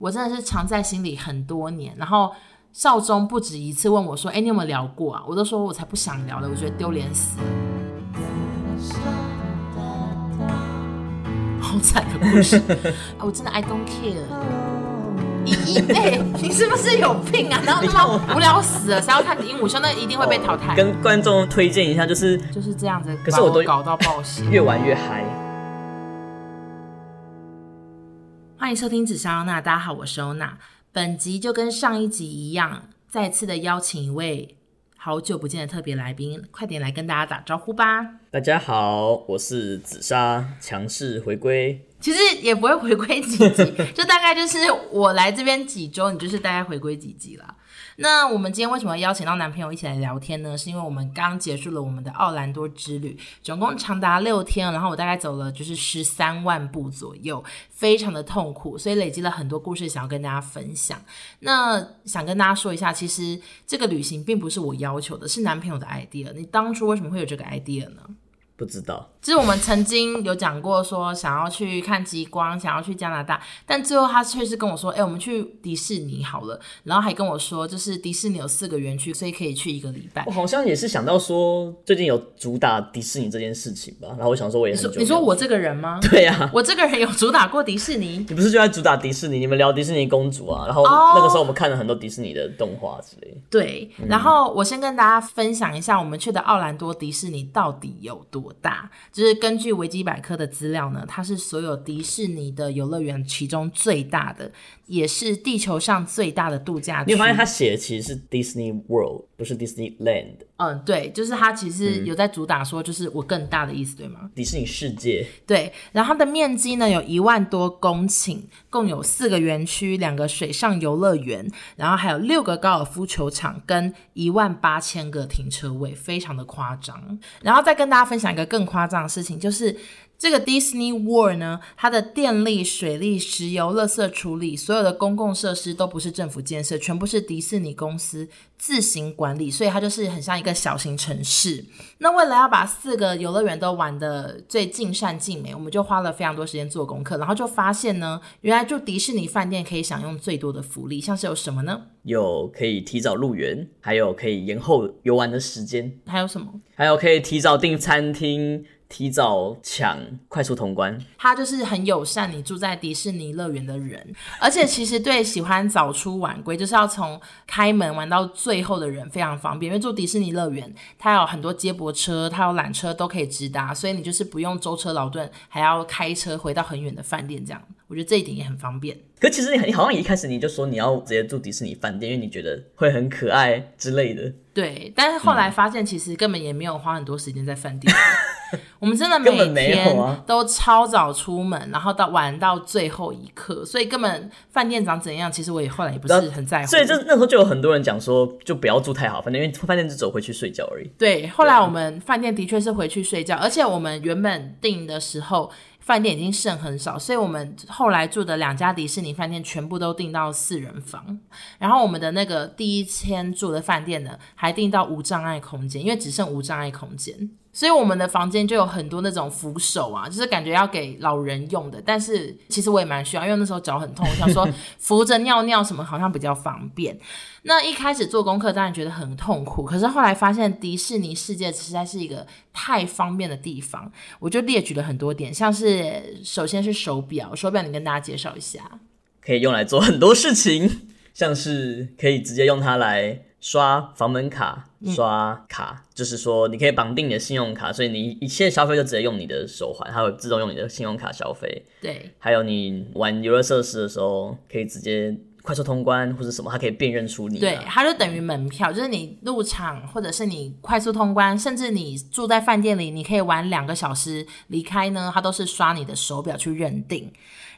我真的是藏在心里很多年。然后少中不止一次问我说：“哎，你有没有聊过啊？”我都说我才不想聊了，我觉得丢脸死了。好惨的故事，我真的 I don't care。一亿倍，你是不是有病啊？然后那么无聊死了，谁要看你鹦鹉秀？那一定会被淘汰。跟观众推荐一下，就是就是这样子。可是我都搞到爆血，越玩越嗨。欢迎收听紫砂欧娜，大家好，我是欧娜。本集就跟上一集一样，再次的邀请一位好久不见的特别来宾，快点来跟大家打招呼吧。大家好，我是紫砂，强势回归。其实也不会回归几集，就大概就是我来这边几周，你就是大概回归几集啦。那我们今天为什么邀请到男朋友一起来聊天呢？是因为我们刚结束了我们的奥兰多之旅，总共长达六天，然后我大概走了就是十三万步左右，非常的痛苦，所以累积了很多故事想要跟大家分享。那想跟大家说一下，其实这个旅行并不是我要求的，是男朋友的 idea。你当初为什么会有这个 idea 呢？不知道，就是我们曾经有讲过，说想要去看极光，想要去加拿大，但最后他却是跟我说：“哎、欸，我们去迪士尼好了。”然后还跟我说，就是迪士尼有四个园区，所以可以去一个礼拜。我好像也是想到说，最近有主打迪士尼这件事情吧。然后我想说，我也很久。你说我这个人吗？对呀、啊，我这个人有主打过迪士尼。你不是就在主打迪士尼？你们聊迪士尼公主啊？然后那个时候我们看了很多迪士尼的动画之类。对，然后我先跟大家分享一下，我们去的奥兰多迪士尼到底有多大，就是。根据维基百科的资料呢，它是所有迪士尼的游乐园其中最大的，也是地球上最大的度假区。你有发现他写的其实是 Disney World，不是 Disneyland。嗯，对，就是他其实有在主打说，就是我更大的意思，嗯、对吗？迪士尼世界。对，然后它的面积呢有一万多公顷，共有四个园区、两个水上游乐园，然后还有六个高尔夫球场跟一万八千个停车位，非常的夸张。然后再跟大家分享一个更夸张的事情，就是。这个 Disney World 呢，它的电力、水利、石油、垃圾处理，所有的公共设施都不是政府建设，全部是迪士尼公司自行管理，所以它就是很像一个小型城市。那为了要把四个游乐园都玩得最尽善尽美，我们就花了非常多时间做功课，然后就发现呢，原来住迪士尼饭店可以享用最多的福利，像是有什么呢？有可以提早入园，还有可以延后游玩的时间，还有什么？还有可以提早订餐厅。提早抢快速通关，他就是很友善你住在迪士尼乐园的人，而且其实对喜欢早出晚归，就是要从开门玩到最后的人非常方便。因为住迪士尼乐园，它有很多接驳车，它有缆车都可以直达，所以你就是不用舟车劳顿，还要开车回到很远的饭店这样。我觉得这一点也很方便。可其实你你好像一开始你就说你要直接住迪士尼饭店，因为你觉得会很可爱之类的。对，但是后来发现其实根本也没有花很多时间在饭店。我们真的每天都超早出门，然后到玩到最后一刻，所以根本饭店长怎样，其实我也后来也不是很在乎。所以就那时候就有很多人讲说，就不要住太好饭店，因为饭店只走回去睡觉而已。对，后来我们饭店的确是回去睡觉，而且我们原本订的时候。饭店已经剩很少，所以我们后来住的两家迪士尼饭店全部都订到四人房，然后我们的那个第一天住的饭店呢，还订到无障碍空间，因为只剩无障碍空间。所以我们的房间就有很多那种扶手啊，就是感觉要给老人用的。但是其实我也蛮需要，因为那时候脚很痛，我想说 扶着尿尿什么好像比较方便。那一开始做功课当然觉得很痛苦，可是后来发现迪士尼世界实在是一个太方便的地方，我就列举了很多点，像是首先是手表，手表你跟大家介绍一下，可以用来做很多事情，像是可以直接用它来。刷房门卡，刷卡，嗯、就是说你可以绑定你的信用卡，所以你一切消费就直接用你的手环，它会自动用你的信用卡消费。对，还有你玩游乐设施的时候，可以直接快速通关或者什么，它可以辨认出你。对，它就等于门票，就是你入场或者是你快速通关，甚至你住在饭店里，你可以玩两个小时离开呢，它都是刷你的手表去认定。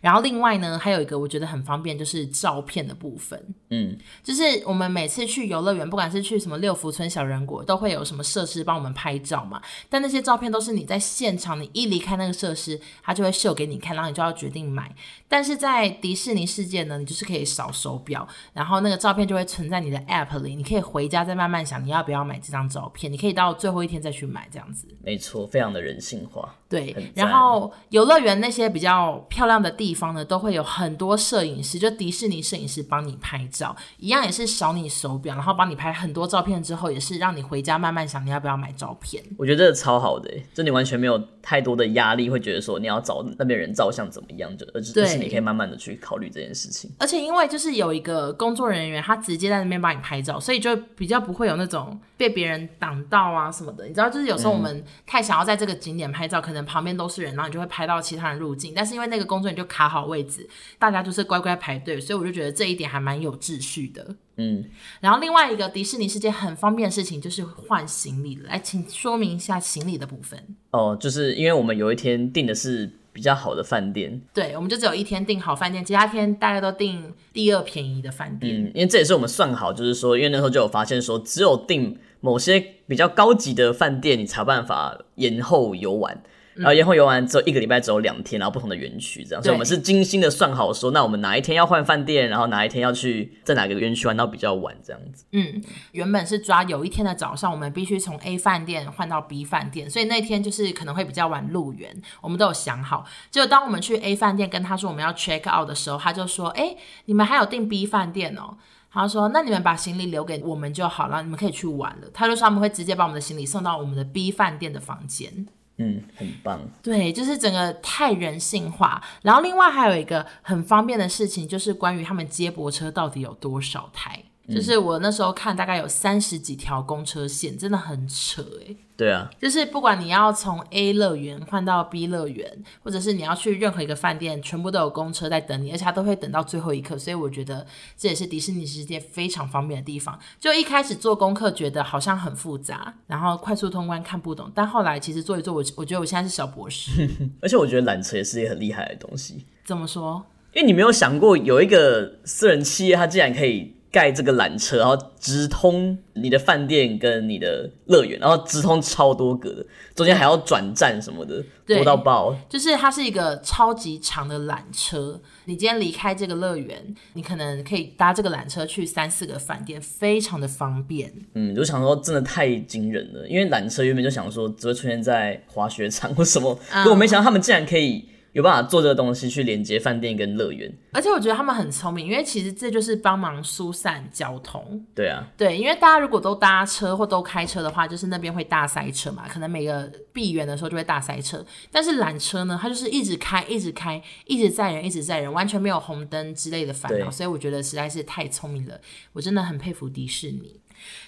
然后另外呢，还有一个我觉得很方便，就是照片的部分。嗯，就是我们每次去游乐园，不管是去什么六福村、小人国，都会有什么设施帮我们拍照嘛。但那些照片都是你在现场，你一离开那个设施，它就会秀给你看，然后你就要决定买。但是在迪士尼世界呢，你就是可以扫手表，然后那个照片就会存在你的 App 里，你可以回家再慢慢想你要不要买这张照片，你可以到最后一天再去买这样子。没错，非常的人性化。对，然后游乐园那些比较漂亮的地地方呢，都会有很多摄影师，就迪士尼摄影师帮你拍照，一样也是扫你手表，然后帮你拍很多照片之后，也是让你回家慢慢想你要不要买照片。我觉得这个超好的，就你完全没有太多的压力，会觉得说你要找那边人照相怎么样，就而是你可以慢慢的去考虑这件事情。而且因为就是有一个工作人员，他直接在那边帮你拍照，所以就比较不会有那种被别人挡到啊什么的。你知道，就是有时候我们太想要在这个景点拍照，嗯、可能旁边都是人，然后你就会拍到其他人入境，但是因为那个工作人员就卡好位置，大家就是乖乖排队，所以我就觉得这一点还蛮有秩序的。嗯，然后另外一个迪士尼世界很方便的事情就是换行李，来，请说明一下行李的部分。哦，就是因为我们有一天订的是比较好的饭店，对，我们就只有一天订好饭店，其他天大家都订第二便宜的饭店。嗯，因为这也是我们算好，就是说，因为那时候就有发现说，只有订某些比较高级的饭店，你才有办法延后游玩。然后延后游玩之后一个礼拜只有两天，然后不同的园区这样，所以我们是精心的算好说，那我们哪一天要换饭店，然后哪一天要去在哪个园区玩到比较晚这样子。嗯，原本是抓有一天的早上，我们必须从 A 饭店换到 B 饭店，所以那天就是可能会比较晚入园，我们都有想好。结果当我们去 A 饭店跟他说我们要 check out 的时候，他就说：“哎，你们还有订 B 饭店哦。”他说：“那你们把行李留给我们就好了，你们可以去玩了。”他就说他们会直接把我们的行李送到我们的 B 饭店的房间。嗯，很棒。对，就是整个太人性化。然后另外还有一个很方便的事情，就是关于他们接驳车到底有多少台。就是我那时候看，大概有三十几条公车线，真的很扯哎。对啊，就是不管你要从 A 乐园换到 B 乐园，或者是你要去任何一个饭店，全部都有公车在等你，而且它都会等到最后一刻。所以我觉得这也是迪士尼世界非常方便的地方。就一开始做功课觉得好像很复杂，然后快速通关看不懂，但后来其实做一做，我我觉得我现在是小博士。而且我觉得缆车也是一个很厉害的东西。怎么说？因为你没有想过有一个私人企业，它竟然可以。盖这个缆车，然后直通你的饭店跟你的乐园，然后直通超多个的，中间还要转站什么的，多到爆。就是它是一个超级长的缆车，你今天离开这个乐园，你可能可以搭这个缆车去三四个饭店，非常的方便。嗯，就想说真的太惊人了，因为缆车原本就想说只会出现在滑雪场或什么，可我没想到他们竟然可以。有办法做这个东西去连接饭店跟乐园，而且我觉得他们很聪明，因为其实这就是帮忙疏散交通。对啊，对，因为大家如果都搭车或都开车的话，就是那边会大塞车嘛，可能每个闭园的时候就会大塞车。但是缆车呢，它就是一直开，一直开，一直载人，一直载人，完全没有红灯之类的烦恼，所以我觉得实在是太聪明了，我真的很佩服迪士尼。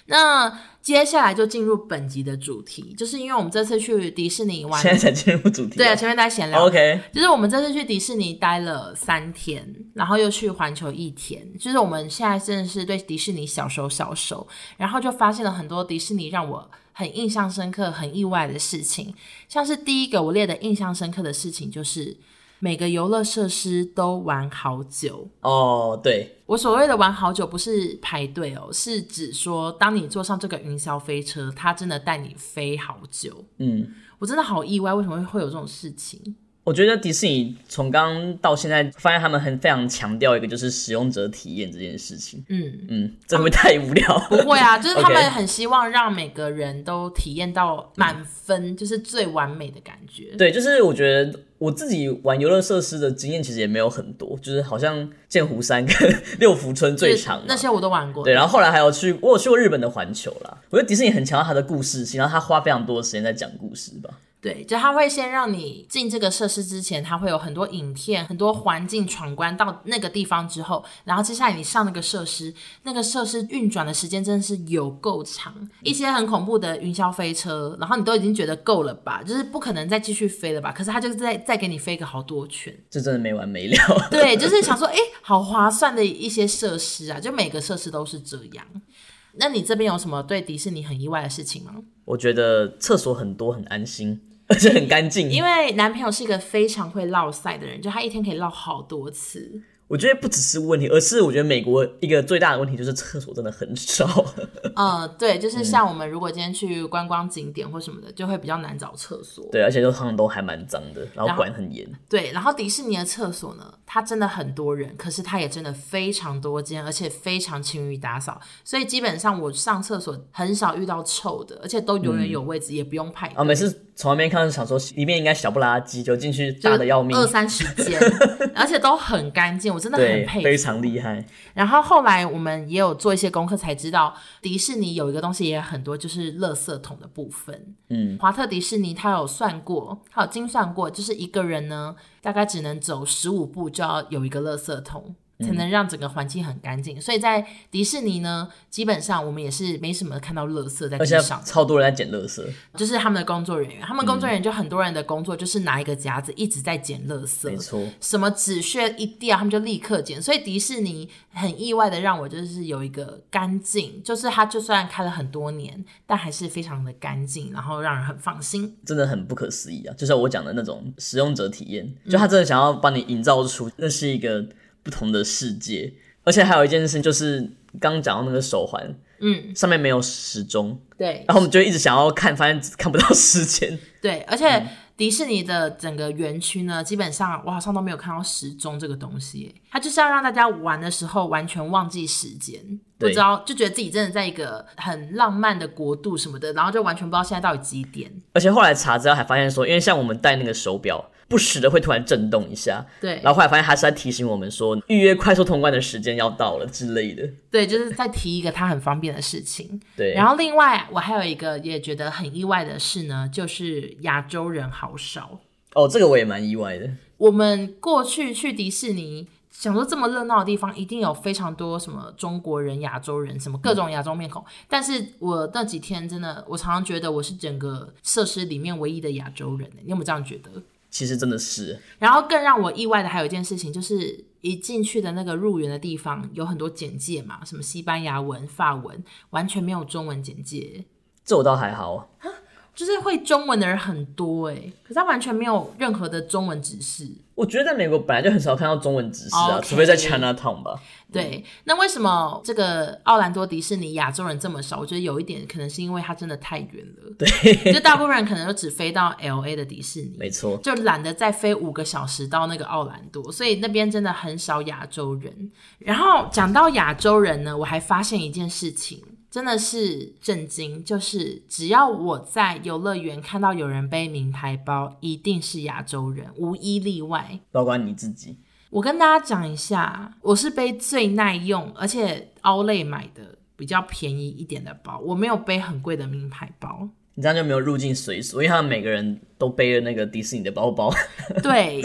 那接下来就进入本集的主题，就是因为我们这次去迪士尼玩，现在才进入主题啊。对啊，前面在闲聊。OK，就是我们这次去迪士尼待了三天，然后又去环球一天，就是我们现在真的是对迪士尼小熟小熟，然后就发现了很多迪士尼让我很印象深刻、很意外的事情，像是第一个我列的印象深刻的事情就是。每个游乐设施都玩好久哦，对，我所谓的玩好久不是排队哦，是指说当你坐上这个云霄飞车，它真的带你飞好久。嗯，我真的好意外，为什么会会有这种事情？我觉得迪士尼从刚到现在，发现他们很非常强调一个就是使用者体验这件事情。嗯嗯，这会太无聊？不会啊，就是他们很希望让每个人都体验到满分，嗯，就是最完美的感觉。对，就是我觉得我自己玩游乐设施的经验其实也没有很多，就是好像剑湖山跟 六福村最长，那些我都玩过。对，然后后来还有去，我有去过日本的环球啦。我觉得迪士尼很强调他的故事性，然后他花非常多的时间在讲故事吧。对，就他会先让你进这个设施之前，他会有很多影片、很多环境闯关到那个地方之后，然后接下来你上那个设施，那个设施运转的时间真的是有够长，一些很恐怖的云霄飞车，然后你都已经觉得够了吧，就是不可能再继续飞了吧，可是他就是再再给你飞个好多圈，这真的没完没了。对，就是想说，哎，好划算的一些设施啊，就每个设施都是这样。那你这边有什么对迪士尼很意外的事情吗？我觉得厕所很多，很安心。而且很干净，因为男朋友是一个非常会落赛的人，就他一天可以落好多次。我觉得不只是问题，而是我觉得美国一个最大的问题就是厕所真的很少。嗯，对，就是像我们如果今天去观光景点或什么的，就会比较难找厕所。对，而且都通常都还蛮脏的，然后管很严。对，然后迪士尼的厕所呢，它真的很多人，可是它也真的非常多间，而且非常勤于打扫，所以基本上我上厕所很少遇到臭的，而且都永远有位置，嗯、也不用排。啊，每次从外面看，想说里面应该小不拉几，就进去大的要命，二三十间，而且都很干净。我真的很佩服，非常厉害。然后后来我们也有做一些功课，才知道迪士尼有一个东西也很多，就是垃圾桶的部分。嗯，华特迪士尼他有算过，他有精算过，就是一个人呢，大概只能走十五步就要有一个垃圾桶。才能让整个环境很干净，嗯，所以在迪士尼呢，基本上我们也是没什么看到垃圾在地上，超多人在捡垃圾，就是他们的工作人员，他们工作人员就很多人的工作就是拿一个夹子一直在捡垃圾，没错，什么纸屑一掉，他们就立刻捡，所以迪士尼很意外的让我就是有一个干净，就是它就算开了很多年，但还是非常的干净，然后让人很放心，真的很不可思议啊！就像我讲的那种使用者体验，就他真的想要帮你营造出那是一个。不同的世界，而且还有一件事情，就是刚刚讲到那个手环，嗯，上面没有时钟，对，然后我们就一直想要看，发现看不到时间，对，而且迪士尼的整个园区呢，基本上我好像都没有看到时钟这个东西，它就是要让大家玩的时候完全忘记时间，不知道就觉得自己真的在一个很浪漫的国度什么的，然后就完全不知道现在到底几点，而且后来查资料还发现说，因为像我们戴那个手表。不时的会突然震动一下，对，然后后来发现他是在提醒我们说预约快速通关的时间要到了之类的，对，就是在提一个他很方便的事情，对。然后另外我还有一个也觉得很意外的事呢，就是亚洲人好少哦，这个我也蛮意外的。我们过去去迪士尼，想说这么热闹的地方一定有非常多什么中国人、亚洲人，什么各种亚洲面孔，嗯。但是我那几天真的，我常常觉得我是整个设施里面唯一的亚洲人，你有没有这样觉得？其实真的是，然后更让我意外的还有一件事情，就是一进去的那个入园的地方有很多简介嘛，什么西班牙文、法文，完全没有中文简介。这我倒还好，就是会中文的人很多哎，可是他完全没有任何的中文指示。我觉得在美国本来就很少看到中文指示啊，okay, 除非在 Chinatown 吧。对，那为什么这个奥兰多迪士尼亚洲人这么少？我觉得有一点可能是因为它真的太远了。对，就大部分人可能都只飞到 LA 的迪士尼，没错，就懒得再飞五个小时到那个奥兰多，所以那边真的很少亚洲人。然后讲到亚洲人呢，我还发现一件事情。真的是震惊，就是只要我在游乐园看到有人背名牌包，一定是亚洲人，无一例外。包括你自己。我跟大家讲一下，我是背最耐用，而且 Outlet 买的比较便宜一点的包，我没有背很贵的名牌包。你这样就没有入境随俗，因为他们每个人都背了那个迪士尼的包包。对。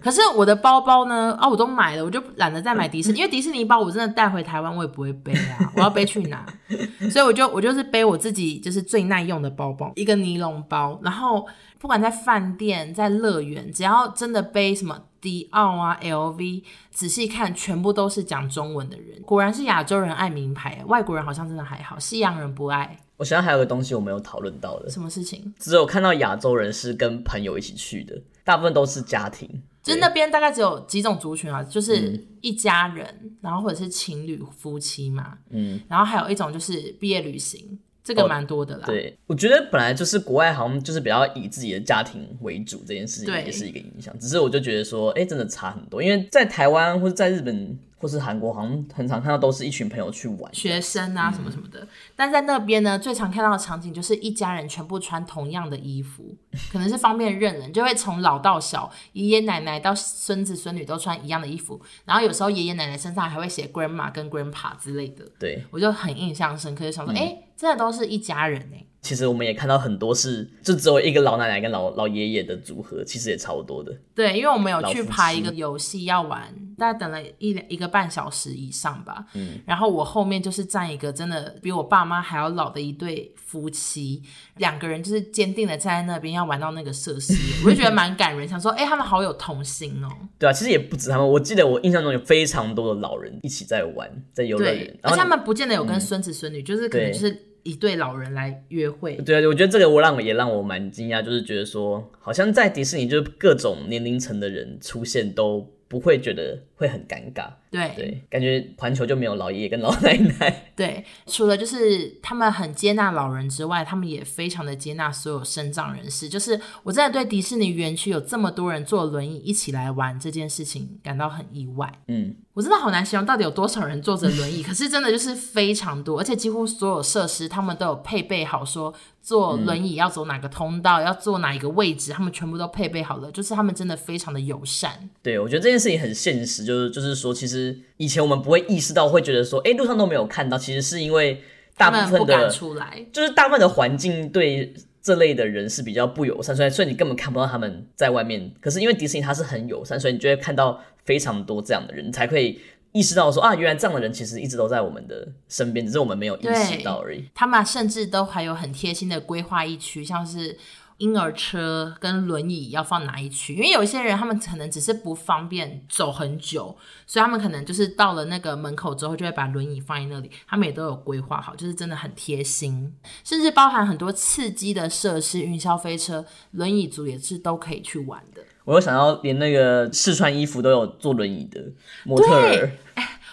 可是我的包包呢？啊，我都买了，我就懒得再买迪士尼，因为迪士尼包我真的带回台湾我也不会背啊，我要背去哪？所以我就我就是背我自己就是最耐用的包包，一个尼龙包。然后不管在饭店、在乐园，只要真的背什么迪奥啊、LV，仔细看全部都是讲中文的人。果然是亚洲人爱名牌，外国人好像真的还好，西洋人不爱。我想还有个东西我没有讨论到的，什么事情？只有看到亚洲人是跟朋友一起去的，大部分都是家庭。就是那边大概只有几种族群啊，就是一家人，嗯，然后或者是情侣夫妻嘛，嗯，然后还有一种就是毕业旅行，这个蛮多的啦。哦，对，我觉得本来就是国外好像就是比较以自己的家庭为主，这件事情也是一个影响。只是我就觉得说，哎，真的差很多，因为在台湾或者在日本。或是韩国好像很常看到都是一群朋友去玩，学生啊什么什么的。嗯、但在那边呢，最常看到的场景就是一家人全部穿同样的衣服，可能是方便认人，就会从老到小，爷爷奶奶到孙子孙女都穿一样的衣服。然后有时候爷爷奶奶身上还会写 grandma 跟 grandpa 之类的。对，我就很印象深刻，就想说，哎、嗯欸，真的都是一家人哎。其实我们也看到很多是就只有一个老奶奶跟老老爷爷的组合，其实也差不多的。对，因为我们有去排一个游戏要玩，大概等了一一个半小时以上吧。嗯，然后我后面就是站一个真的比我爸妈还要老的一对夫妻，两个人就是坚定的站在那边要玩到那个设施，我就觉得蛮感人，想说哎、欸，他们好有童心哦。对啊，其实也不止他们，我记得我印象中有非常多的老人一起在玩，在游乐园，而且他们不见得有跟孙子孙女、嗯，就是可能就是。一对老人来约会，对啊，我觉得这个我让我也让我蛮惊讶，就是觉得说，好像在迪士尼，就是各种年龄层的人出现都不会觉得会很尴尬。对对，感觉环球就没有老爷爷跟老奶奶。对，除了就是他们很接纳老人之外，他们也非常的接纳所有身障人士。就是我真的对迪士尼园区有这么多人坐轮椅一起来玩这件事情感到很意外。嗯，我真的好难形容到底有多少人坐着轮椅，可是真的就是非常多，而且几乎所有设施他们都有配备好，说坐轮椅要走哪个通道，嗯、要坐哪一个位置，他们全部都配备好了。就是他们真的非常的友善。对，我觉得这件事情很现实，就是就是说，其实以前我们不会意识到，会觉得说，哎、欸，路上都没有看到，其实是因为大部分的，出来就是大部分的环境对这类的人是比较不友善，所以所以你根本看不到他们在外面。可是因为迪士尼它是很友善，所以你就会看到非常多这样的人，你才可以意识到说啊，原来这样的人其实一直都在我们的身边，只是我们没有意识到而已。他们甚至都还有很贴心的规划一区，像是。婴儿车跟轮椅要放哪一区？因为有一些人他们可能只是不方便走很久，所以他们可能就是到了那个门口之后就会把轮椅放在那里。他们也都有规划好，就是真的很贴心，甚至包含很多刺激的设施，云霄飞车，轮椅族也是都可以去玩的。我又想到连那个试穿衣服都有坐轮椅的模特儿。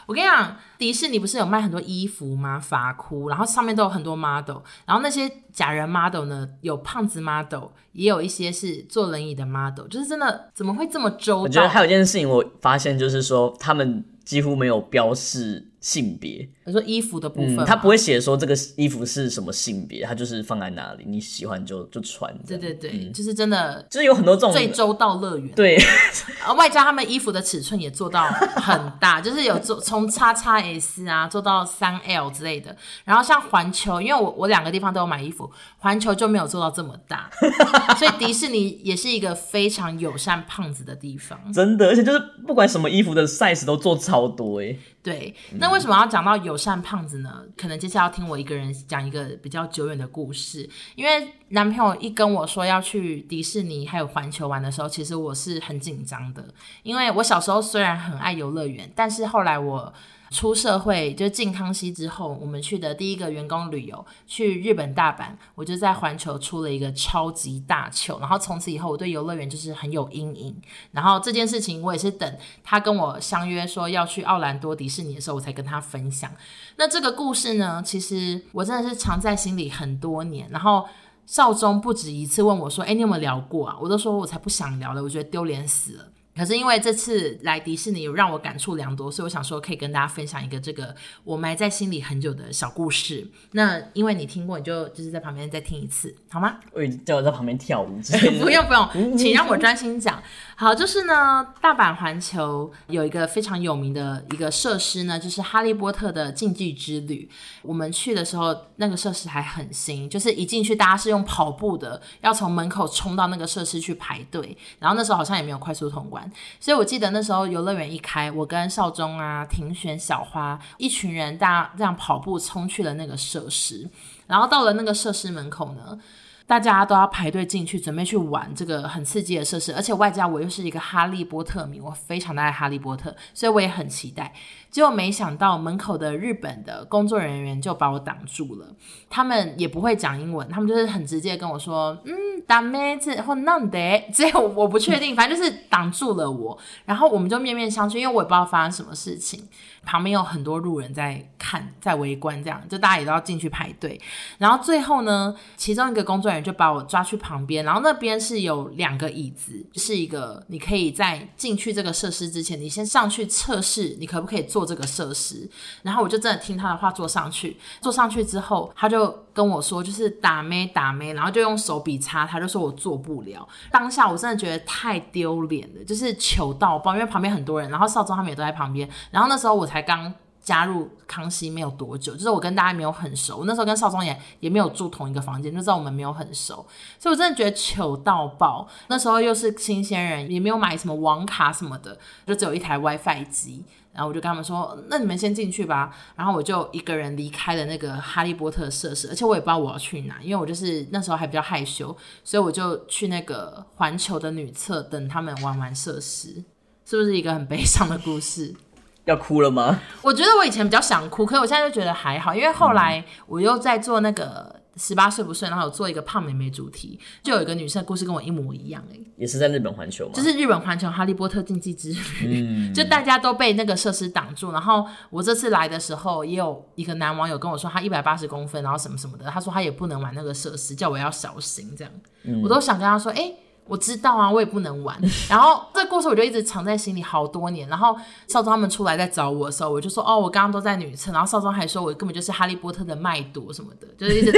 我跟你讲，迪士尼不是有卖很多衣服吗？发箍，然后上面都有很多 model，然后那些假人 model 呢，有胖子 model，也有一些是坐轮椅的 model，就是真的怎么会这么周到？我觉得还有一件事情，我发现就是说他们几乎没有标示。性别，你说衣服的部分，嗯，他不会写说这个衣服是什么性别，他就是放在哪里，你喜欢就就穿。对对对，嗯，就是真的，就是有很多这种最周到乐园。对，外加他们衣服的尺寸也做到很大，就是有做从叉叉 S 啊做到三 L 之类的。然后像环球，因为我我两个地方都有买衣服，环球就没有做到这么大，所以迪士尼也是一个非常友善胖子的地方。真的，而且就是不管什么衣服的 size 都做超多哎。对，那为什么要讲到友善胖子呢？可能接下来要听我一个人讲一个比较久远的故事。因为男朋友一跟我说要去迪士尼还有环球玩的时候，其实我是很紧张的，因为我小时候虽然很爱游乐园，但是后来我。出社会就进康熙之后，我们去的第一个员工旅游去日本大阪，我就在环球出了一个超级大糗，然后从此以后我对游乐园就是很有阴影。然后这件事情我也是等他跟我相约说要去奥兰多迪士尼的时候，我才跟他分享。那这个故事呢，其实我真的是藏在心里很多年。然后少中不止一次问我说：“哎，你有没有聊过啊？”我都说我才不想聊了，我觉得丢脸死了。可是因为这次来迪士尼有让我感触良多，所以我想说可以跟大家分享一个这个我埋在心里很久的小故事。那因为你听过，你就就是在旁边再听一次，好吗？我叫我在旁边跳舞。不用不 用，请让我专心讲。好，就是呢，大阪环球有一个非常有名的一个设施呢，就是哈利波特的禁忌之旅。我们去的时候，那个设施还很新，就是一进去大家是用跑步的，要从门口冲到那个设施去排队，然后那时候好像也没有快速通关。所以我记得那时候游乐园一开，我跟少中啊、庭璇、小花一群人，大家这样跑步冲去了那个设施，然后到了那个设施门口呢，大家都要排队进去，准备去玩这个很刺激的设施，而且外加我又是一个哈利波特迷，我非常的爱哈利波特，所以我也很期待。结果没想到门口的日本的工作人员就把我挡住了，他们也不会讲英文，他们就是很直接跟我说，嗯，ダメ这或なんで，这我我不确定，反正就是挡住了我，然后我们就面面相觑，因为我也不知道发生什么事情，旁边有很多路人在看，在围观，这样就大家也都要进去排队，然后最后呢，其中一个工作人员就把我抓去旁边，然后那边是有两个椅子，是一个你可以在进去这个设施之前，你先上去测试你可不可以坐。 做这个设施，然后我就真的听他的话坐上去。坐上去之后，他就跟我说，就是打咩打咩，然后就用手比叉，他就说我做不了。当下我真的觉得太丢脸了，就是糗到爆，因为旁边很多人，然后少宗他们也都在旁边。然后那时候我才刚加入康熙没有多久，就是我跟大家没有很熟。那时候跟少宗也也没有住同一个房间，就知道我们没有很熟，所以我真的觉得糗到爆。那时候又是新鲜人，也没有买什么网卡什么的，就只有一台 WiFi 机。然后我就跟他们说：“那你们先进去吧。”然后我就一个人离开了那个哈利波特设施，而且我也不知道我要去哪，因为我就是那时候还比较害羞，所以我就去那个环球的女厕等他们玩完设施。是不是一个很悲伤的故事？要哭了吗？我觉得我以前比较想哭，可是我现在就觉得还好，因为后来我又在做那个十八岁不睡，然后有做一个胖妹妹主题，就有一个女生的故事跟我一模一样哎、欸，也是在日本环球吗？就是日本环球哈利波特竞技之旅，嗯，就大家都被那个设施挡住。然后我这次来的时候，也有一个男网友跟我说，他一百八十公分，然后什么什么的，他说他也不能玩那个设施，叫我要小心这样。嗯、我都想跟他说，哎、欸。我知道啊，我也不能玩。然后这故事我就一直藏在心里好多年。然后少庄他们出来在找我的时候，我就说：“哦，我刚刚都在女厕。”然后少庄还说：“我根本就是哈利波特的麦朵什么的，就是一直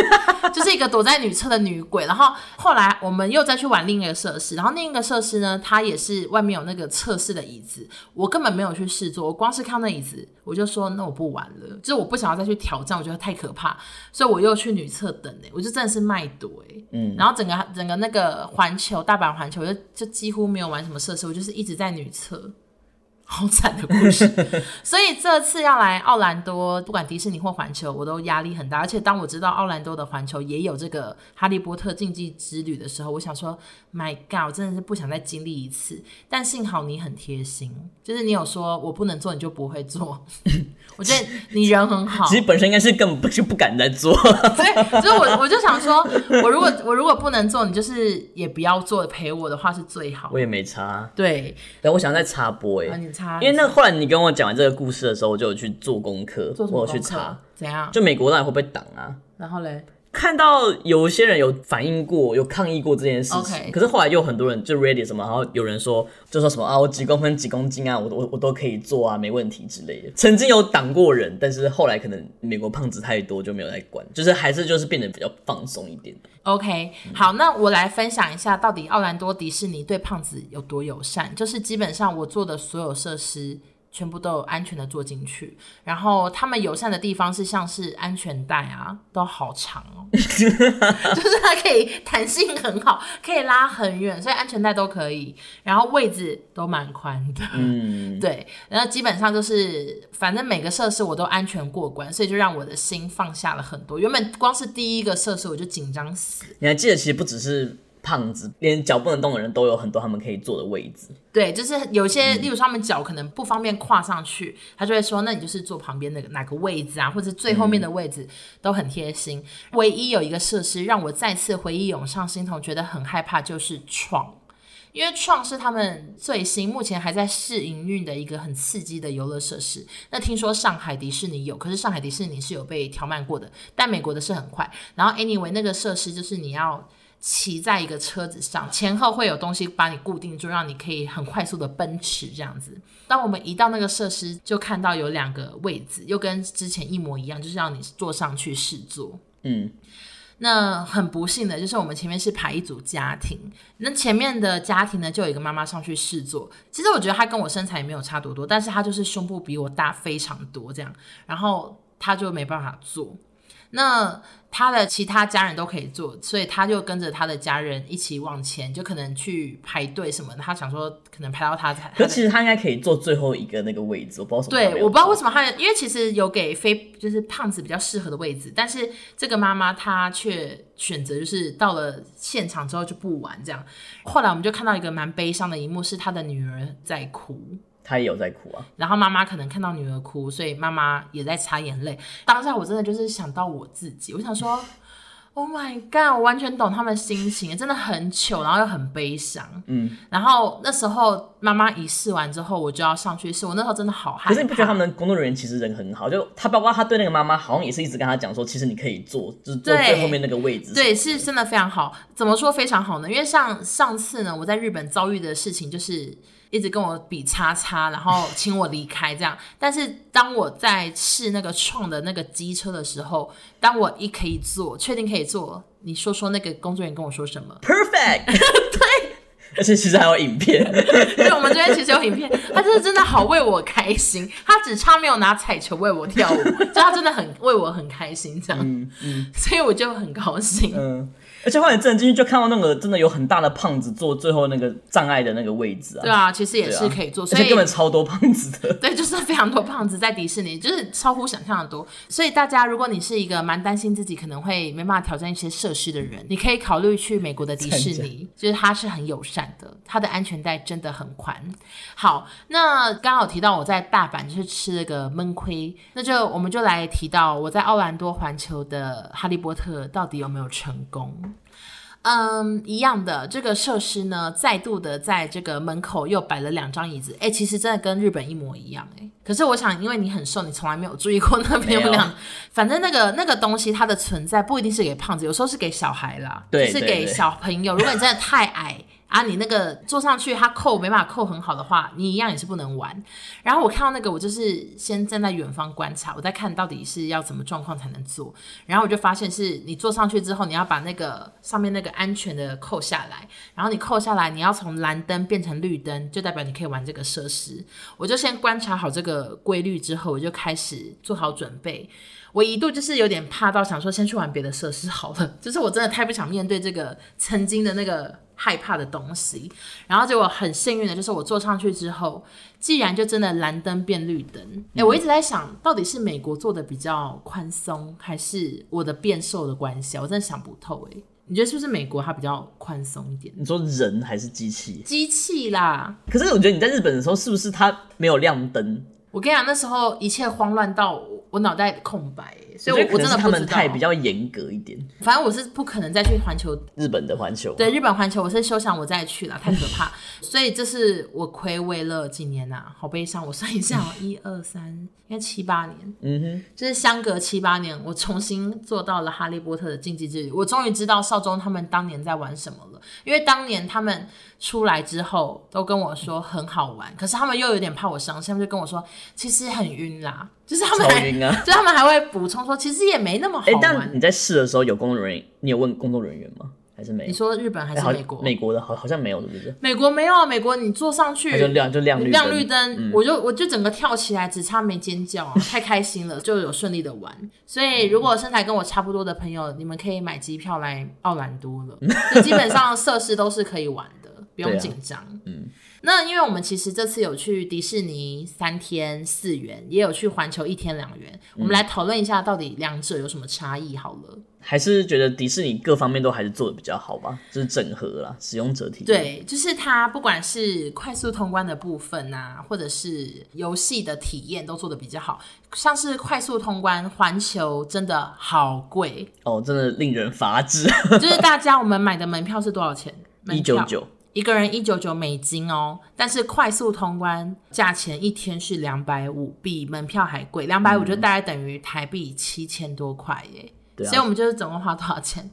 就是一个躲在女厕的女鬼。”然后后来我们又再去玩另一个设施，然后另一个设施呢，它也是外面有那个测试的椅子，我根本没有去试坐，我光是看那椅子，我就说：“那我不玩了。”就是我不想要再去挑战，我觉得太可怕，所以我又去女厕等哎、欸，我就真的是麦朵哎、欸，嗯，然后整个整个那个环球大阪环球就。就几乎没有玩什么设施，我就是一直在女厕，好惨的故事。所以这次要来奥兰多，不管迪士尼或环球，我都压力很大。而且当我知道奥兰多的环球也有这个哈利波特竞技之旅的时候，我想说，My God，我真的是不想再经历一次。但幸好你很贴心，就是你有说我不能做，你就不会做。我觉得你人很好。其实本身应该是根本不就不敢再做。对，所以我我就想说，我如果我如果不能做，你就是也不要做，陪我的话是最好。我也没差。对，但我想再插播哎、欸，啊、你插，因为那后来你跟我讲完这个故事的时候，我就有去做功课，做什么？我有去查怎样？就美国那里会不会挡啊？然后嘞？看到有一些人有反映过，有抗议过这件事情.可是后来又很多人就 ready 什么，然后有人说就说什么啊，我几公分几公斤啊，我我我都可以做啊，没问题之类的。曾经有挡过人，但是后来可能美国胖子太多，就没有再管，就是还是就是变得比较放松一点。OK，好，那我来分享一下，到底奥兰多迪士尼对胖子有多友善？就是基本上我做的所有设施。全部都有安全的坐进去，然后他们友善的地方是像是安全带啊，都好长哦，就是它可以弹性很好，可以拉很远，所以安全带都可以，然后位置都蛮宽的，嗯，对，然后基本上就是反正每个设施我都安全过关，所以就让我的心放下了很多。原本光是第一个设施我就紧张死，你还记得其实不只是。胖子连脚不能动的人都有很多他们可以坐的位置。对，就是有些，例如说他们脚可能不方便跨上去，嗯、他就会说，那你就是坐旁边那个哪个位置啊，或者最后面的位置、嗯、都很贴心。唯一有一个设施让我再次回忆涌上心头，觉得很害怕，就是创，因为创是他们最新目前还在试营运的一个很刺激的游乐设施。那听说上海迪士尼有，可是上海迪士尼是有被调慢过的，但美国的是很快。然后 anyway 那个设施就是你要。骑在一个车子上，前后会有东西把你固定住，让你可以很快速的奔驰这样子。当我们一到那个设施，就看到有两个位置，又跟之前一模一样，就是让你坐上去试坐。嗯，那很不幸的就是我们前面是排一组家庭，那前面的家庭呢，就有一个妈妈上去试坐。其实我觉得她跟我身材也没有差多多，但是她就是胸部比我大非常多这样，然后她就没办法坐。那他的其他家人都可以做，所以他就跟着他的家人一起往前，就可能去排队什么的。他想说，可能排到他才。可其实他应该可以坐最后一个那个位置，我不知道什么。对，我不知道为什么他，因为其实有给非就是胖子比较适合的位置，但是这个妈妈她却选择就是到了现场之后就不玩这样。后来我们就看到一个蛮悲伤的一幕，是他的女儿在哭。他也有在哭啊，然后妈妈可能看到女儿哭，所以妈妈也在擦眼泪。当下我真的就是想到我自己，我想说，Oh my God，我完全懂他们心情，真的很糗，然后又很悲伤。嗯，然后那时候妈妈一试完之后，我就要上去试，我那时候真的好害怕。可是你不觉得他们工作人员其实人很好？就他包括他对那个妈妈，好像也是一直跟他讲说，其实你可以坐，就是坐最后面那个位置。对，是真的非常好。怎么说非常好呢？因为像上次呢，我在日本遭遇的事情就是。一直跟我比叉叉，然后请我离开这样。但是当我在试那个创的那个机车的时候，当我一可以做，确定可以做，你说说那个工作人员跟我说什么？Perfect。对，而且其实还有影片。对，我们这边其实有影片。他就是真的好为我开心，他只差没有拿彩球为我跳舞，就他真的很为我很开心这样。嗯嗯，所以我就很高兴。嗯。而且后来真的进去就看到那个真的有很大的胖子坐最后那个障碍的那个位置啊。对啊，其实也是可以坐，所以而且根本超多胖子的。对，就是非常多胖子在迪士尼，就是超乎想象的多。所以大家，如果你是一个蛮担心自己可能会没办法挑战一些设施的人，你可以考虑去美国的迪士尼，就是它是很友善。的，它的安全带真的很宽。好，那刚好提到我在大阪就是吃了个闷亏，那就我们就来提到我在奥兰多环球的哈利波特到底有没有成功。嗯，一样的这个设施呢，再度的在这个门口又摆了两张椅子。哎，其实真的跟日本一模一样。哎，可是我想，因为你很瘦，你从来没有注意过那边有两。反正那个那个东西它的存在不一定是给胖子，有时候是给小孩啦，对，就是给小朋友。如果你真的太矮。啊，你那个坐上去，它扣没办法扣很好的话，你一样也是不能玩。然后我看到那个，我就是先站在远方观察，我在看到底是要怎么状况才能坐。然后我就发现是你坐上去之后，你要把那个上面那个安全的扣下来，然后你扣下来，你要从蓝灯变成绿灯，就代表你可以玩这个设施。我就先观察好这个规律之后，我就开始做好准备。我一度就是有点怕到想说先去玩别的设施好了，就是我真的太不想面对这个曾经的那个。害怕的东西，然后结果很幸运的就是我坐上去之后，既然就真的蓝灯变绿灯，哎、欸，我一直在想到底是美国做的比较宽松，还是我的变瘦的关系，我真的想不透哎。你觉得是不是美国它比较宽松一点？你说人还是机器？机器啦。可是我觉得你在日本的时候是不是它没有亮灯？我跟你讲，那时候一切慌乱到我脑袋空白。所以我，我真的不知道。他们太比较严格一点。反正我是不可能再去环球，日本的环球。对，日本环球，我是休想我再去了，太可怕。所以这是我睽违了几年呐、啊，好悲伤。我算一下，一二三，应该七八年。嗯哼，就是相隔七八年，我重新做到了哈利波特的竞技之旅。我终于知道少中他们当年在玩什么了，因为当年他们出来之后都跟我说很好玩，可是他们又有点怕我伤心，他们就跟我说其实很晕啦。就是他们还，啊、就他们还会补充说，其实也没那么好玩。欸、但你在试的时候有工作人员，你有问工作人员吗？还是没有？你说日本还是美国？欸、美国的好好像没有，是不是？美国没有啊，美国你坐上去就亮就亮绿亮绿灯，嗯、我就我就整个跳起来，只差没尖叫，啊，太开心了，就有顺利的玩。所以如果身材跟我差不多的朋友，你们可以买机票来奥兰多了，就基本上设施都是可以玩的，不用紧张，啊。嗯。那因为我们其实这次有去迪士尼三天四元，也有去环球一天两元，我们来讨论一下到底两者有什么差异好了。还是觉得迪士尼各方面都还是做的比较好吧，就是整合啦，使用者体验。对，就是它不管是快速通关的部分啊，或者是游戏的体验都做的比较好。像是快速通关，环球真的好贵哦，真的令人发指。就是大家我们买的门票是多少钱？一九九。一个人一九九美金哦，但是快速通关价钱一天是两百五，比门票还贵，两百五就大概等于台币七千多块耶。对啊，所以我们就是总共花多少钱？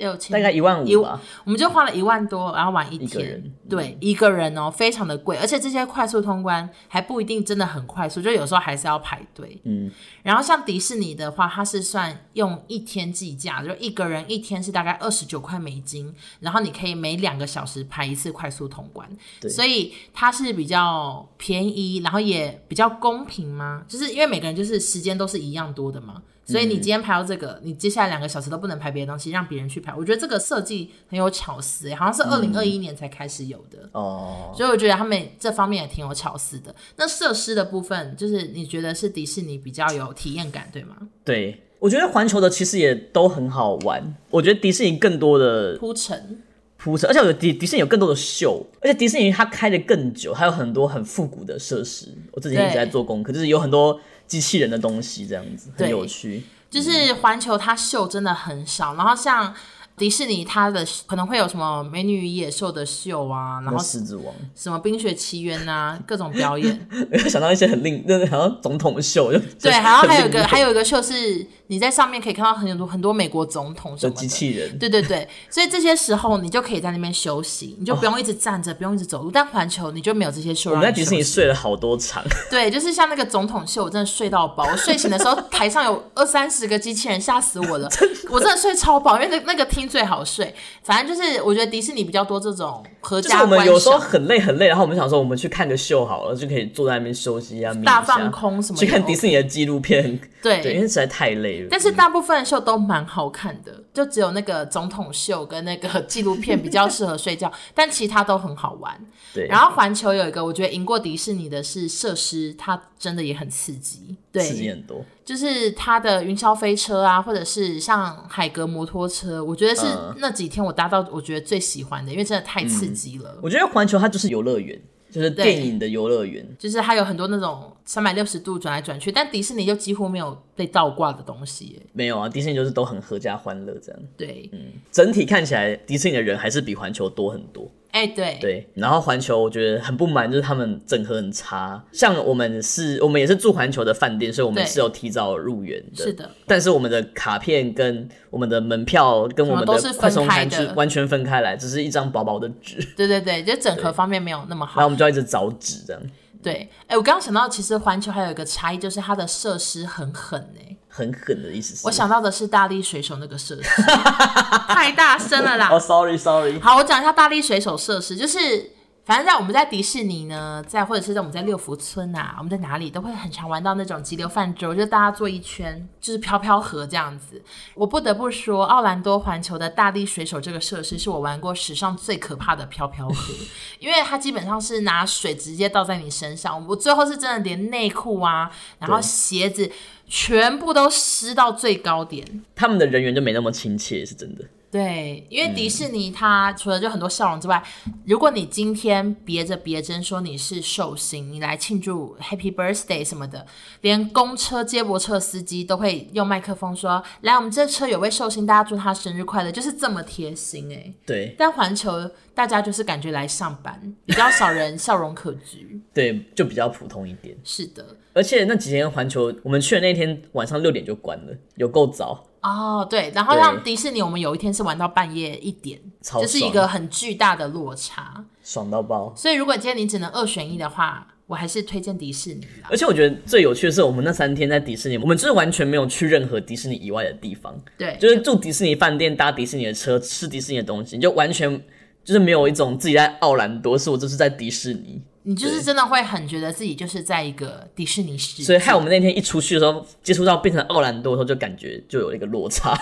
六千，大概一万五吧，我们就花了一万多，然后玩一天，对，一个人哦，非常的贵，而且这些快速通关还不一定真的很快速，就有时候还是要排队。嗯，然后像迪士尼的话，它是算用一天计价，就一个人一天是大概二十九块美金，然后你可以每两个小时排一次快速通关，对，所以它是比较便宜，然后也比较公平吗？就是因为每个人就是时间都是一样多的嘛。所以你今天排到这个，嗯、你接下来两个小时都不能排别的东西，让别人去排。我觉得这个设计很有巧思，欸，好像是二零二一年才开始有的哦。嗯、所以我觉得他们这方面也挺有巧思的。那设施的部分，就是你觉得是迪士尼比较有体验感，对吗？对，我觉得环球的其实也都很好玩。我觉得迪士尼更多的铺陈，铺陈，而且我有迪迪士尼有更多的秀，而且迪士尼它开的更久，还有很多很复古的设施。我自己一直在做功课，就是有很多。机器人的东西这样子很有趣，就是环球它秀真的很少，然后像。迪士尼它的可能会有什么美女与野兽的秀啊，然后狮子王什么冰雪奇缘啊，各种表演。没有想到一些很令，就是好像总统秀就对，然后还有一个还有一个秀是你在上面可以看到很多很多美国总统什么的机器人。对对对，所以这些时候你就可以在那边休息，你就不用一直站着，哦、不用一直走路。但环球你就没有这些秀。我们在迪士尼睡了好多场。对，就是像那个总统秀，我真的睡到饱。我睡醒的时候台上有二三十个机器人，吓死我了。真我真的睡超饱，因为那那个厅最好睡。反正就是，我觉得迪士尼比较多这种合家观赏。就是我们有时候很累很累，然后我们想说，我们去看个秀好了，就可以坐在那边休息一下，大放空什么，去看迪士尼的纪录片，对，对，因为实在太累了。但是大部分的秀都蛮好看的，就只有那个总统秀跟那个纪录片比较适合睡觉，但其他都很好玩。对，然后环球有一个我觉得赢过迪士尼的是设施，它真的也很刺激，对，刺激很多。就是它的云霄飞车啊，或者是像海格摩托车，我觉得是那几天我搭到我觉得最喜欢的，因为真的太刺激了。嗯，我觉得环球它就是游乐园。就是电影的游乐园，就是它有很多那种三百六十度转来转去，但迪士尼就几乎没有被倒挂的东西。没有啊，迪士尼就是都很合家欢乐这样。对，嗯，整体看起来迪士尼的人还是比环球多很多。哎、欸，对对，然后环球我觉得很不满，就是他们整合很差。像我们是，我们也是住环球的饭店，所以我们是有提早入园的。是的，但是我们的卡片跟我们的门票跟我们的快送餐是完全分开来，只是一张薄薄的纸。对对对，就整合方面没有那么好。然后我们就要一直找纸这样。对，哎，我刚刚想到，其实环球还有一个差异，就是它的设施很狠哎。很狠的意思是？我想到的是大力水手那个设施，太大声了啦！哦、oh,，sorry sorry。好，我讲一下大力水手设施，就是。反正在我们在迪士尼呢，在或者是在我们在六福村啊，我们在哪里都会很常玩到那种急流泛舟，就是大家坐一圈，就是飘飘河这样子。我不得不说，奥兰多环球的大力水手这个设施是我玩过史上最可怕的飘飘河，因为它基本上是拿水直接倒在你身上，我最后是真的连内裤啊，然后鞋子全部都湿到最高点。他们的人员就没那么亲切，是真的。对，因为迪士尼它除了就很多笑容之外，嗯、如果你今天别着别针说你是寿星，你来庆祝 Happy Birthday 什么的，连公车接驳车司机都会用麦克风说：“来，我们这车有位寿星，大家祝他生日快乐。”就是这么贴心哎。对。但环球大家就是感觉来上班，比较少人 笑容可掬。对，就比较普通一点。是的。而且那几天环球，我们去的那天晚上六点就关了，有够早。哦，对，然后像迪士尼，我们有一天是玩到半夜一点，就是一个很巨大的落差，爽到爆。所以如果今天你只能二选一的话，我还是推荐迪士尼啦。而且我觉得最有趣的是，我们那三天在迪士尼，我们就是完全没有去任何迪士尼以外的地方，对，就是住迪士尼饭店，搭迪士尼的车，吃迪士尼的东西，就完全就是没有一种自己在奥兰多，是我就是在迪士尼。你就是真的会很觉得自己就是在一个迪士尼世界，所以害我们那天一出去的时候，接触到变成奥兰多的时候，就感觉就有一个落差。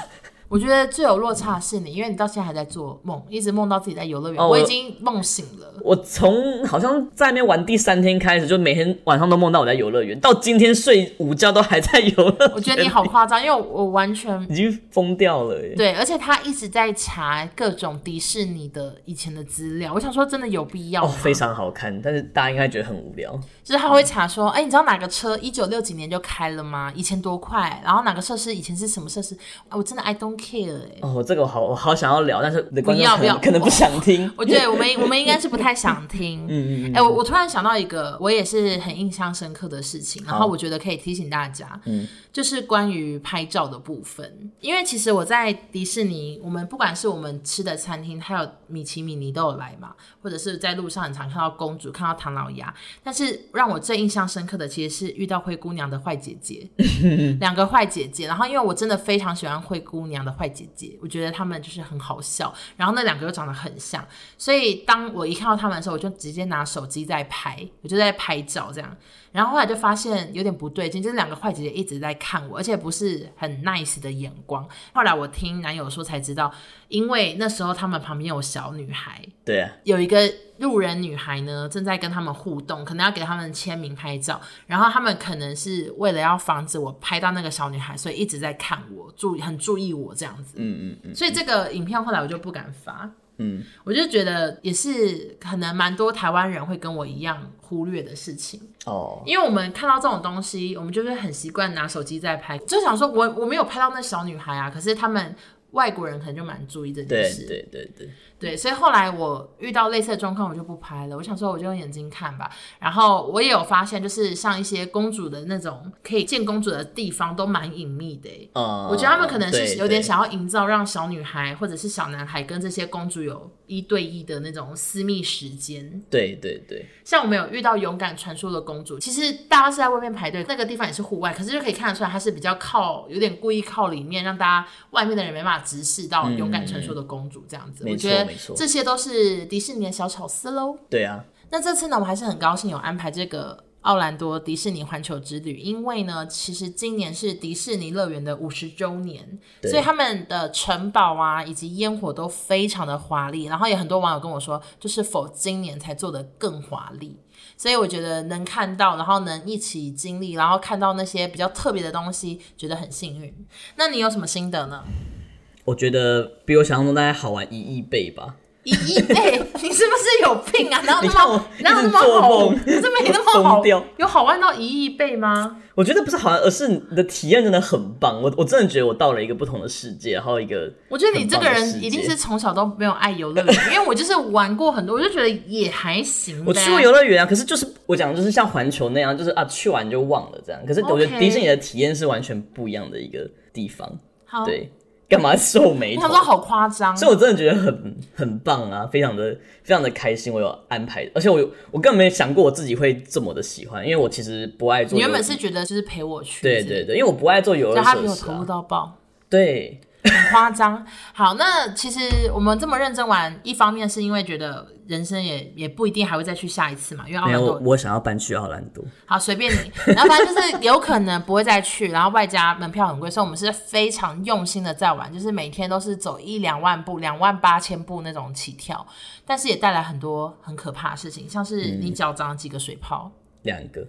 我觉得最有落差是你，因为你到现在还在做梦，一直梦到自己在游乐园。哦，我已经梦醒了。我从好像在那边玩第三天开始，就每天晚上都梦到我在游乐园，到今天睡午觉都还在游乐园。我觉得你好夸张，因为我完全已经疯掉了耶。对，而且他一直在查各种迪士尼的以前的资料。我想说，真的有必要吗？哦，非常好看，但是大家应该觉得很无聊。就是他会查说，哎、嗯，欸，你知道哪个车一九六几年就开了吗？以前多快？然后哪个设施以前是什么设施？我真的 I don't care 哎。哦。这个我好，我好想要聊，但是你的观众可能不要不要可能不想听。我觉得我们我们应该是不太想听。嗯嗯嗯。哎、欸，我我突然想到一个，我也是很印象深刻的事情，然后我觉得可以提醒大家，嗯，就是关于拍照的部分。因为其实我在迪士尼，我们不管是我们吃的餐厅，还有米奇米妮都有来嘛，或者是在路上很常看到公主，看到唐老鸭。但是让我最印象深刻的，其实是遇到灰姑娘的坏姐姐，两个坏姐姐。然后因为我真的非常喜欢灰姑娘坏姐姐。我觉得他们就是很好笑，然后那两个又长得很像，所以当我一看到他们的时候，我就直接拿手机在拍，我就在拍照这样。然后后来就发现有点不对劲，就是两个坏姐姐一直在看我，而且不是很 nice 的眼光。后来我听男友说才知道，因为那时候他们旁边有小女孩，对啊，有一个。路人女孩呢，正在跟他们互动，可能要给他们签名拍照，然后他们可能是为了要防止我拍到那个小女孩，所以一直在看我，注意很注意我这样子。嗯嗯嗯。所以这个影片后来我就不敢发。嗯。我就觉得也是可能蛮多台湾人会跟我一样忽略的事情。哦。因为我们看到这种东西，我们就是很习惯拿手机在拍，就想说我我没有拍到那小女孩啊，可是他们外国人可能就蛮注意这件事。对对对对。对，所以后来我遇到类似的状况，我就不拍了。我想说，我就用眼睛看吧。然后我也有发现，就是像一些公主的那种可以见公主的地方，都蛮隐秘的。嗯，我觉得他们可能是有点想要营造，让小女孩或者是小男孩跟这些公主有一对一的那种私密时间。对对对。像我们有遇到勇敢传说的公主，其实大家是在外面排队，那个地方也是户外，可是就可以看得出来，它是比较靠，有点故意靠里面，让大家外面的人没办法直视到勇敢传说的公主这样子。嗯，我觉得。这些都是迪士尼的小巧思喽。对啊，那这次呢，我们还是很高兴有安排这个奥兰多迪士尼环球之旅，因为呢，其实今年是迪士尼乐园的五十周年，所以他们的城堡啊以及烟火都非常的华丽。然后也很多网友跟我说，就是否今年才做的更华丽。所以我觉得能看到，然后能一起经历，然后看到那些比较特别的东西，觉得很幸运。那你有什么心得呢？我觉得比我想象中大概好玩一亿倍吧。一亿倍，你是不是有病啊？然后那么，然后那么好，可是没那么好，有好玩到一亿倍吗？我觉得不是好玩，而是你的体验真的很棒。我我真的觉得我到了一个不同的世界，然后一个。我觉得你这个人一定是从小都没有爱游乐园，因为我就是玩过很多，我就觉得也还行。我去过游乐园啊，可是就是我讲的就是像环球那样，就是啊去完就忘了这样。可是我觉得迪士尼的体验是完全不一样的一个地方。好，对。干嘛皱眉头？他说好夸张，所以我真的觉得很很棒啊，非常的非常的开心。我有安排，而且我我根本没想过我自己会这么的喜欢，因为我其实不爱做。你原本是觉得就是陪我去，对对对，因为我不爱做游乐设施啊。他比我投入到爆，对。很夸张。好，那其实我们这么认真玩，一方面是因为觉得人生也也不一定还会再去下一次嘛，因为奥兰多我，我想要搬去奥兰多。好，随便你。然后反正就是有可能不会再去，然后外加门票很贵，所以我们是非常用心的在玩，就是每天都是走一两万步、两万八千步那种起跳，但是也带来很多很可怕的事情，像是你脚长了几个水泡，两、嗯、个。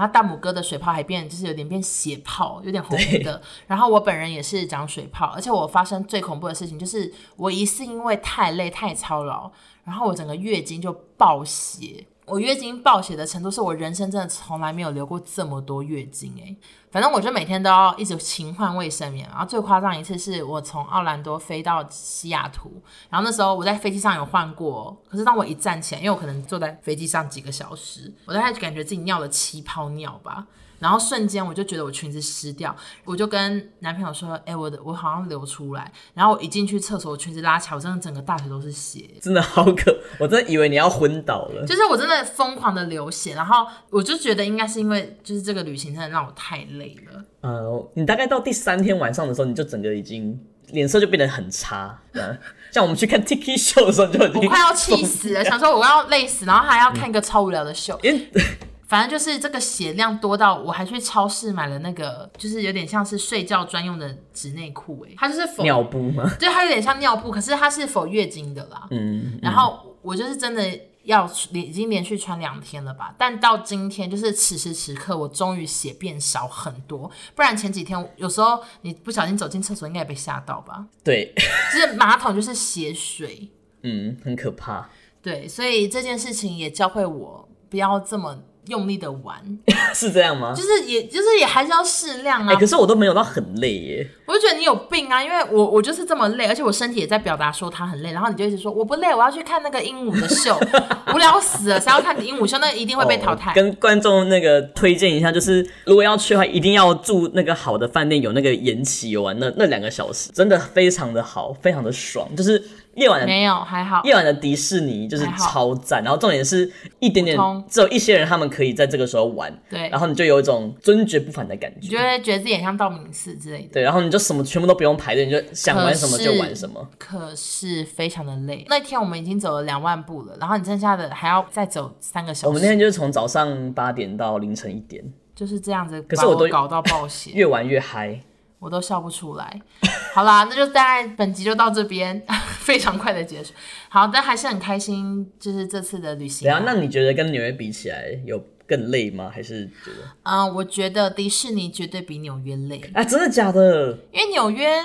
然后大拇哥的水泡还变，就是有点变血泡，有点红红的。然后我本人也是长水泡，而且我发生最恐怖的事情就是，我一次因为太累太操劳，然后我整个月经就爆血。我月经暴血的程度是我人生真的从来没有流过这么多月经诶，反正我就每天都要一直勤换卫生棉。然后最夸张一次是我从奥兰多飞到西雅图，然后那时候我在飞机上有换过，可是当我一站起来，因为我可能坐在飞机上几个小时，我大概感觉自己尿了七泡尿吧。然后瞬间我就觉得我裙子湿掉，我就跟男朋友说：“哎、欸，我的我好像流出来。”然后我一进去厕所，我裙子拉起来，我真的整个大腿都是血，真的好可，我真的以为你要昏倒了。就是我真的疯狂的流血，然后我就觉得应该是因为就是这个旅行真的让我太累了。呃，你大概到第三天晚上的时候，你就整个已经脸色就变得很差。嗯，像我们去看 Tiki 秀的时候，就已经我快要气死了，想说我要累死，然后还要看一个超无聊的秀。嗯 反正就是这个血量多到我还去超市买了那个，就是有点像是睡觉专用的纸内裤，哎，它就是否尿布吗？对，它有点像尿布，可是它是否月经的啦。嗯，嗯，然后我就是真的要连已经连续穿两天了吧，但到今天就是此时此刻，我终于血变少很多，不然前几天有时候你不小心走进厕所，应该也被吓到吧？对，就是马桶就是血水，嗯，很可怕。对，所以这件事情也教会我不要这么。用力的玩 是这样吗？就是也，就是也还是要适量啊。欸。可是我都没有到很累耶。我就觉得你有病啊，因为我我就是这么累，而且我身体也在表达说他很累，然后你就一直说我不累，我要去看那个鹦鹉的秀，无聊死了，谁要看鹦鹉秀？那一定会被淘汰。哦，跟观众那个推荐一下，就是如果要去的话，一定要住那个好的饭店，有那个延期游玩，那那两个小时真的非常的好，非常的爽，就是。夜晚的没有还好，夜晚的迪士尼就是超赞，然后重点是一点点，只有一些人他们可以在这个时候玩，对，然后你就有一种尊爵不凡的感觉，你就会觉得自己很像道明寺之类的，对，然后你就什么全部都不用排队，你就想玩什么就玩什么，可是非常的累。那天我们已经走了两万步了，然后你剩下的还要再走三个小时。我们那天就是从早上八点到凌晨一点，就是这样子，可是我都搞到暴血，越玩越嗨。我都笑不出来。好啦，那就大概本集就到这边，非常快的结束。好，但还是很开心，就是这次的旅行。对啊，那你觉得跟纽约比起来，有更累吗？还是觉得？嗯、呃，我觉得迪士尼绝对比纽约累。啊，真的假的？因为纽约，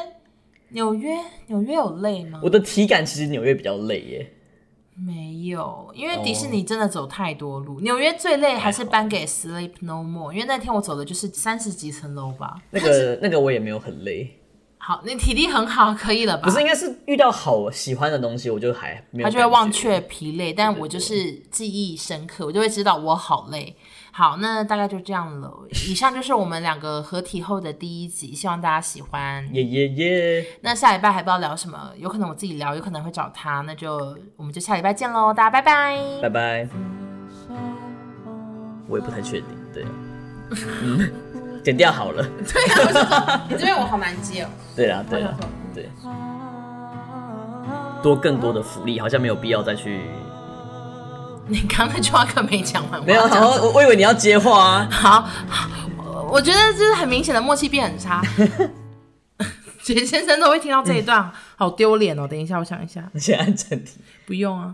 纽约，纽约有累吗？我的体感其实纽约比较累耶。没有，因为迪士尼真的走太多路。纽、oh. 约最累还是颁给 Sleep No More，因为那天我走的就是三十几层楼吧。那个那个我也没有很累。好，你体力很好，可以了吧？不是，应该是遇到好喜欢的东西，我就还没有。他就会忘却疲累，但我就是记忆深刻，我就会知道我好累。好，那大概就这样了。以上就是我们两个合体后的第一集，希望大家喜欢。耶耶耶！那下礼拜还不知道聊什么，有可能我自己聊，有可能会找他，那就我们就下礼拜见喽，大家拜拜。拜拜。我也不太确定，对，嗯，剪掉好了。对啊，你这边我好难接哦。对啊，对啊，对。多更多的福利，好像没有必要再去。你刚那句话可没讲完。没有，好，我我以为你要接话啊。好，我觉得就是很明显的默契变很差。杰先生都会听到这一段，好丢脸哦。等一下，我想一下。你先按暂停。不用啊。